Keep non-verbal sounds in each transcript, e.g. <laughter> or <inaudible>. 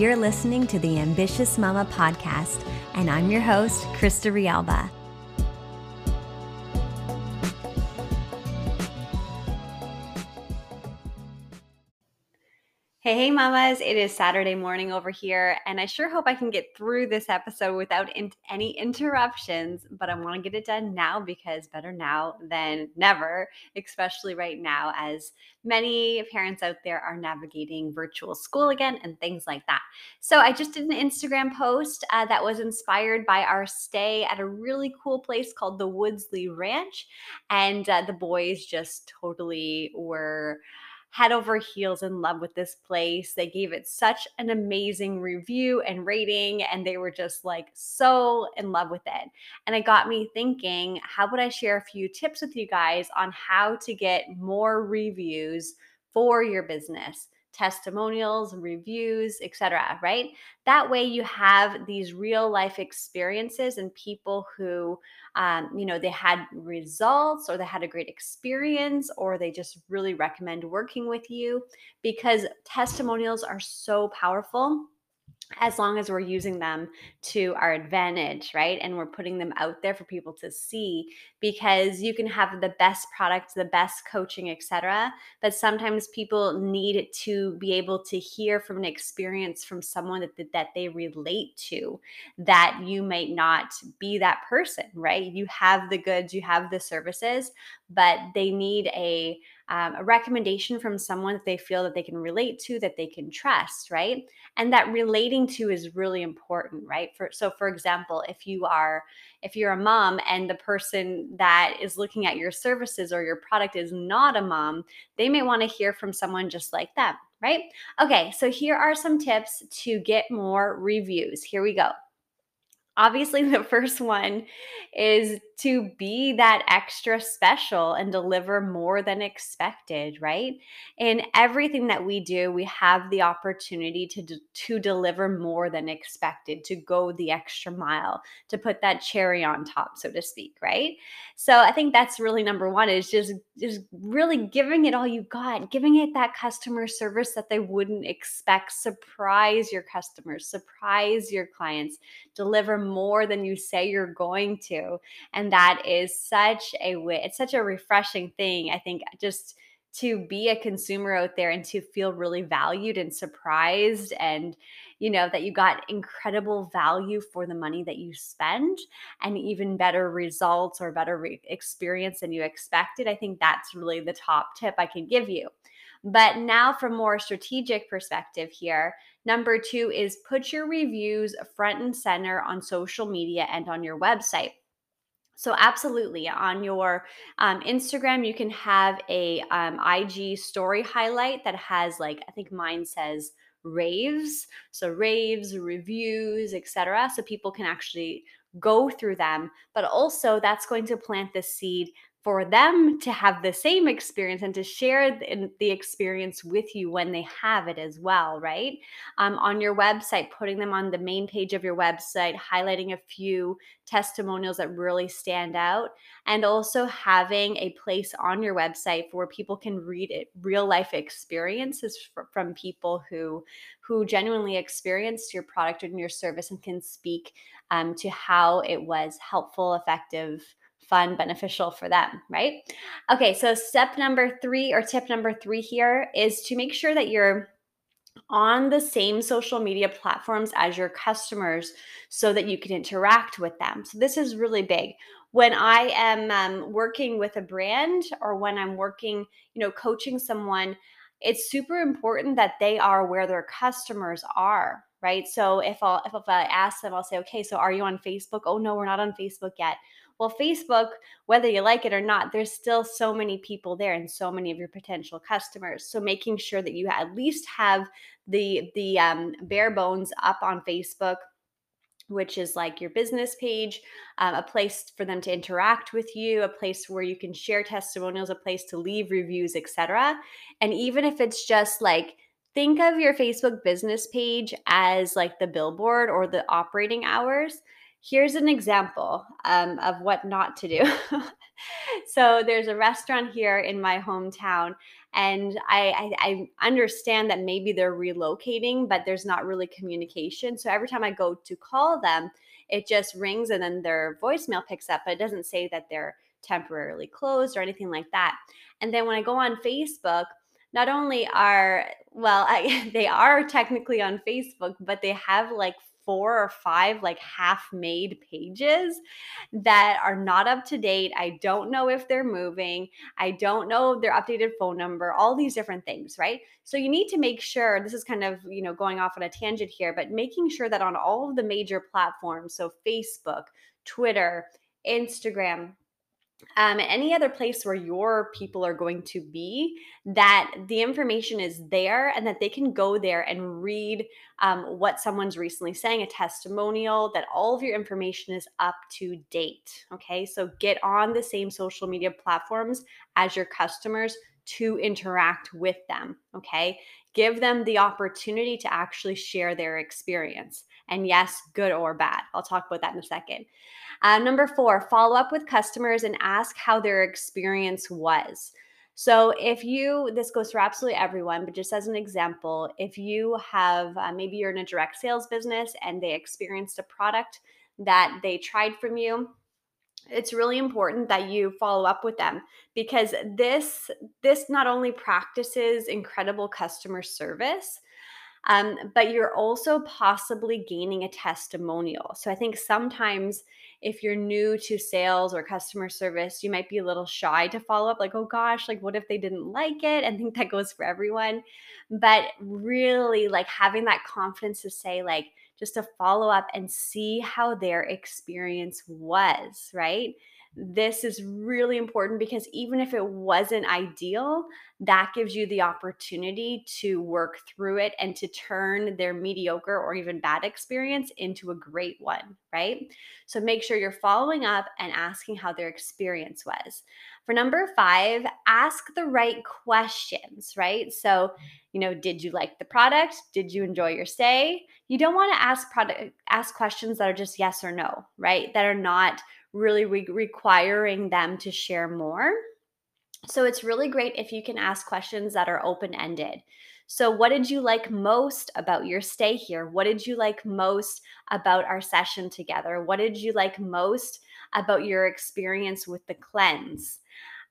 You're listening to the Ambitious Mama podcast, and I'm your host, Christa Realba. Hey, hey, mamas. It is Saturday morning over here, and I sure hope I can get through this episode without in- any interruptions. But I want to get it done now because better now than never, especially right now, as many parents out there are navigating virtual school again and things like that. So, I just did an Instagram post uh, that was inspired by our stay at a really cool place called the Woodsley Ranch, and uh, the boys just totally were head over heels in love with this place. They gave it such an amazing review and rating, and they were just like so in love with it. And it got me thinking, how would I share a few tips with you guys on how to get more reviews for your business? Testimonials, reviews, etc., right? That way you have these real life experiences and people who um, you know, they had results or they had a great experience or they just really recommend working with you because testimonials are so powerful as long as we're using them to our advantage, right? And we're putting them out there for people to see because you can have the best product, the best coaching, etc. But sometimes people need to be able to hear from an experience from someone that, that they relate to that you might not be that person, right? You have the goods, you have the services, but they need a um, a recommendation from someone that they feel that they can relate to, that they can trust, right? And that relating to is really important, right? For so, for example, if you are if you're a mom and the person that is looking at your services or your product is not a mom, they may want to hear from someone just like them, right? Okay, so here are some tips to get more reviews. Here we go obviously <laughs> the first one is to be that extra special and deliver more than expected right? In everything that we do we have the opportunity to to deliver more than expected to go the extra mile to put that cherry on top so to speak right? So i think that's really number one is just just really giving it all you got giving it that customer service that they wouldn't expect. Surprise your customers surprise your clients deliver more than you say you're going to. And that is such a it's such a refreshing thing. I think just to be a consumer out there and to feel really valued and surprised and you know that you got incredible value for the money that you spend and even better results or better re- experience than you expected i think that's really the top tip i can give you but now from more strategic perspective here Number two is put your reviews front and center on social media and on your website. So, absolutely, on your um, Instagram, you can have a um, IG story highlight that has, like, I think mine says raves. So, raves, reviews, etc. So, people can actually go through them. But also, that's going to plant the seed for them to have the same experience and to share the, experience with you when they have it as well, right? Um, on your website, putting them on the main page of your website, highlighting a few testimonials that really stand out, and also having a place on your website where people can read it, real life experiences from people who who genuinely experienced your product and your service and can speak um, to how it was helpful, effective fun, beneficial for them, right? Okay, so step number three or tip number three here is to make sure that you're on the same social media platforms as your customers so that you can interact with them. So, this is really big. When I am um, working with a brand or when I'm working, you know, coaching someone, it's super important that they are where their customers are, right? So if I'll if, if I ask them, I'll say, okay, so are you on Facebook? Oh no, we're not on Facebook yet. Well, Facebook, whether you like it or not, there's still so many people there and so many of your potential customers. So making sure that you at least have the the um, bare bones up on Facebook which is like your business page, um, a place for them to interact with you, a place where you can share testimonials, a place to leave reviews, etc. And even if it's just like think of your Facebook business page as like the billboard or the operating hours Here's an example um, of what not to do. <laughs> so there's a restaurant here in my hometown, and I, I, I understand that maybe they're relocating, but there's not really communication. So every time I go to call them, it just rings and then their voicemail picks up, but it doesn't say that they're temporarily closed or anything like that. And then when I go on Facebook, not only are well I, <laughs> they are technically on facebook but they have like four or five like half made pages that are not up to date. I don't know if they're moving. I don't know their updated phone number, all these different things, right? So you need to make sure this is kind of, you know, going off on a tangent here, but making sure that on all of the major platforms, so Facebook, Twitter, Instagram, um, any other place where your people are going to be, that the information is there and that they can go there and read um, what someone's recently saying, a testimonial, that all of your information is up to date. Okay, so get on the same social media platforms as your customers to interact with them. Okay, give them the opportunity to actually share their experience. And yes, good or bad. I'll talk about that in a second. Uh, number four, follow up with customers and ask how their experience was. So, if you, this goes for absolutely everyone, but just as an example, if you have uh, maybe you're in a direct sales business and they experienced a product that they tried from you, it's really important that you follow up with them because this this not only practices incredible customer service um, but you're also possibly gaining a testimonial so i think sometimes if you're new to sales or customer service, you might be a little shy to follow up, like, oh gosh, like, what if they didn't like it? And think that goes for everyone. But really, like, having that confidence to say, like, just to follow up and see how their experience was, right? This is really important because even if it wasn't ideal, that gives you the opportunity to work through it and to turn their mediocre or even bad experience into a great one, right? So make sure you're following up and asking how their experience was. For number five, ask the right questions, right? So, you know, did you like the product? Did you enjoy your stay? You don't want to ask product ask questions that are just yes or no, right? That are not really re- requiring them to share more. So it's really great if you can ask questions that are open ended. So, what did you like most about your stay here? What did you like most about our session together? What did you like most about your experience with the cleanse?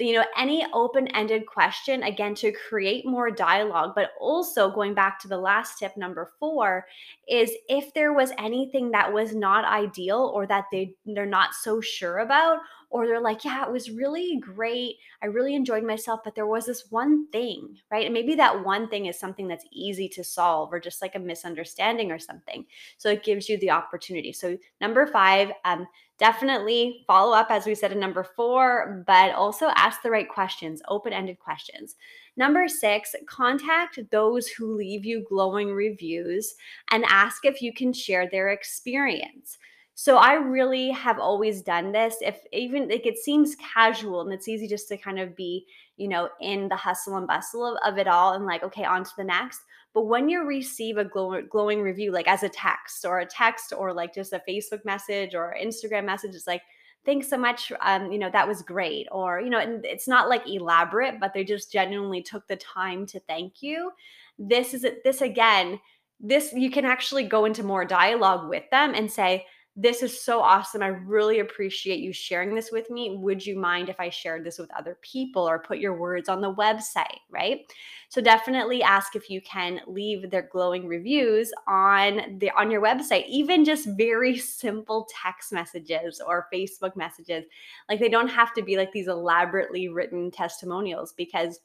You know any open-ended question again to create more dialogue but also going back to the last tip number 4 is if there was anything that was not ideal or that they they're not so sure about or they're like yeah it was really great. I really enjoyed myself but there was this one thing right? And maybe that one thing is something that's easy to solve or just like a misunderstanding or something. So it gives you the opportunity. So number 5 um, definitely follow up, as we said in number four, but also ask the right questions, open ended questions. Number six, contact those who leave you glowing reviews and ask if you can share their experience. So I really have always done this. If even like it seems casual and it's easy just to kind of be, you know, in the hustle and bustle of, of it all and like, okay, on to the next. But when you receive a glow, glowing review, like as a text or a text or like just a Facebook message or Instagram message, it's like, thanks so much. Um, you know, that was great. Or, you know, and it's not like elaborate, but they just genuinely took the time to thank you. This is this again, this you can actually go into more dialogue with them and say, this is so awesome. I really appreciate you sharing this with me. Would you mind if I shared this with other people or put your words on the website, right? So definitely ask if you can leave their glowing reviews on the on your website, even just very simple text messages or Facebook messages. Like they don't have to be like these elaborately written testimonials because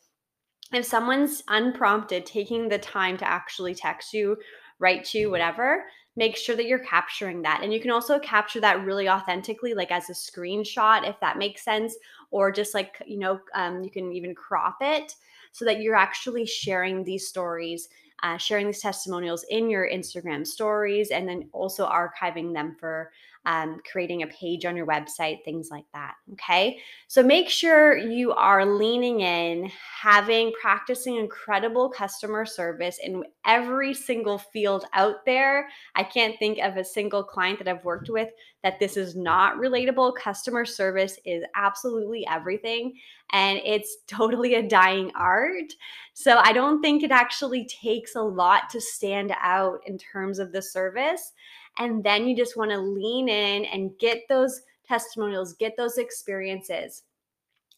if someone's unprompted taking the time to actually text you, write you, whatever, make sure that you're capturing that. And you can also capture that really authentically, like as a screenshot, if that makes sense, or just like, you know, um, you can even crop it so that you're actually sharing these stories. Uh, sharing these testimonials in your Instagram stories and then also archiving them for um, creating a page on your website, things like that. Okay. So make sure you are leaning in, having, practicing incredible customer service in every single field out there. I can't think of a single client that I've worked with that this is not relatable. Customer service is absolutely everything and it's <laughs> totally a dying art. So I don't think it actually takes a lot to stand out in terms of the service. And then you just want to lean in and get those testimonials, get those experiences.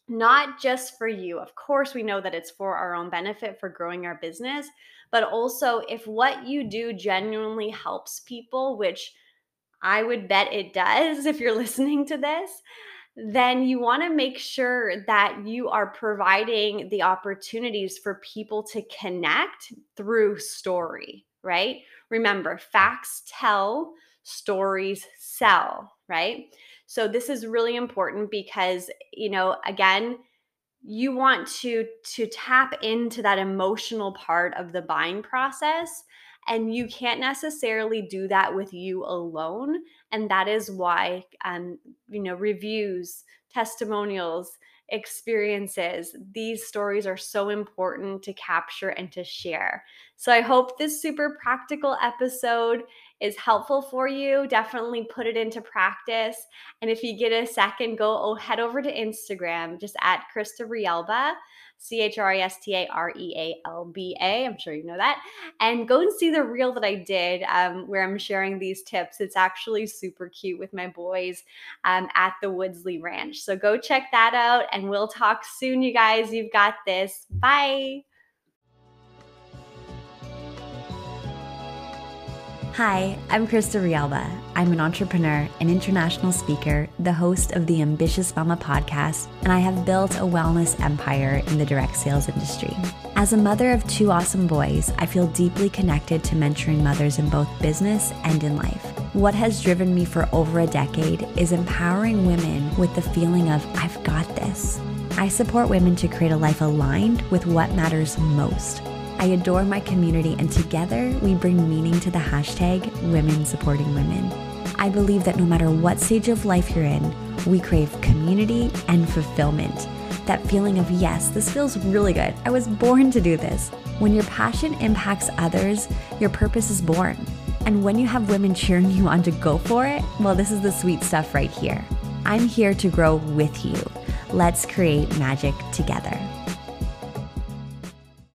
Not just for you. Of course, we know that it's for our own benefit for growing our business, but also if what you do genuinely helps people, which I would bet it does <laughs> if you're listening to this, then you want to make sure that you are providing the opportunities for people to connect through story, right? Remember, facts tell, stories sell, right? So this is really important because, you know, again, you want to to tap into that emotional part of the buying process and you can't necessarily do that with you alone and that is why um, you know reviews testimonials experiences these stories are so important to capture and to share. So i hope this super practical episode is helpful for you, definitely put it into practice. And if you get a second, go oh, head over to Instagram, just at Christa Realba, C H R I S T A R E A L B A. I'm sure you know that. And go and see the reel that I did um, where I'm sharing these tips. It's actually super cute with my boys um, at the Woodsley Ranch. So go check that out and we'll talk soon, you guys. You've got this. Bye. Hi, I'm Christa Realba. I'm an entrepreneur, an international speaker, the host of the Ambitious Mama podcast, and I have built a wellness empire in the direct sales industry. As a mother of two awesome boys, I feel deeply connected to mentoring mothers in both business and in life. What has driven me for over a decade is empowering women with the feeling of, I've got this. I support women to create a life aligned with what matters most I adore my community, and together we bring meaning to the hashtag Women Supporting Women. I believe that no matter what stage of life you're in, we crave community and fulfillment. That feeling of, yes, this feels really good. I was born to do this. When your passion impacts others, your purpose is born. And when you have women cheering you on to go for it, well, this is the sweet stuff right here. I'm here to grow with you. Let's create magic together.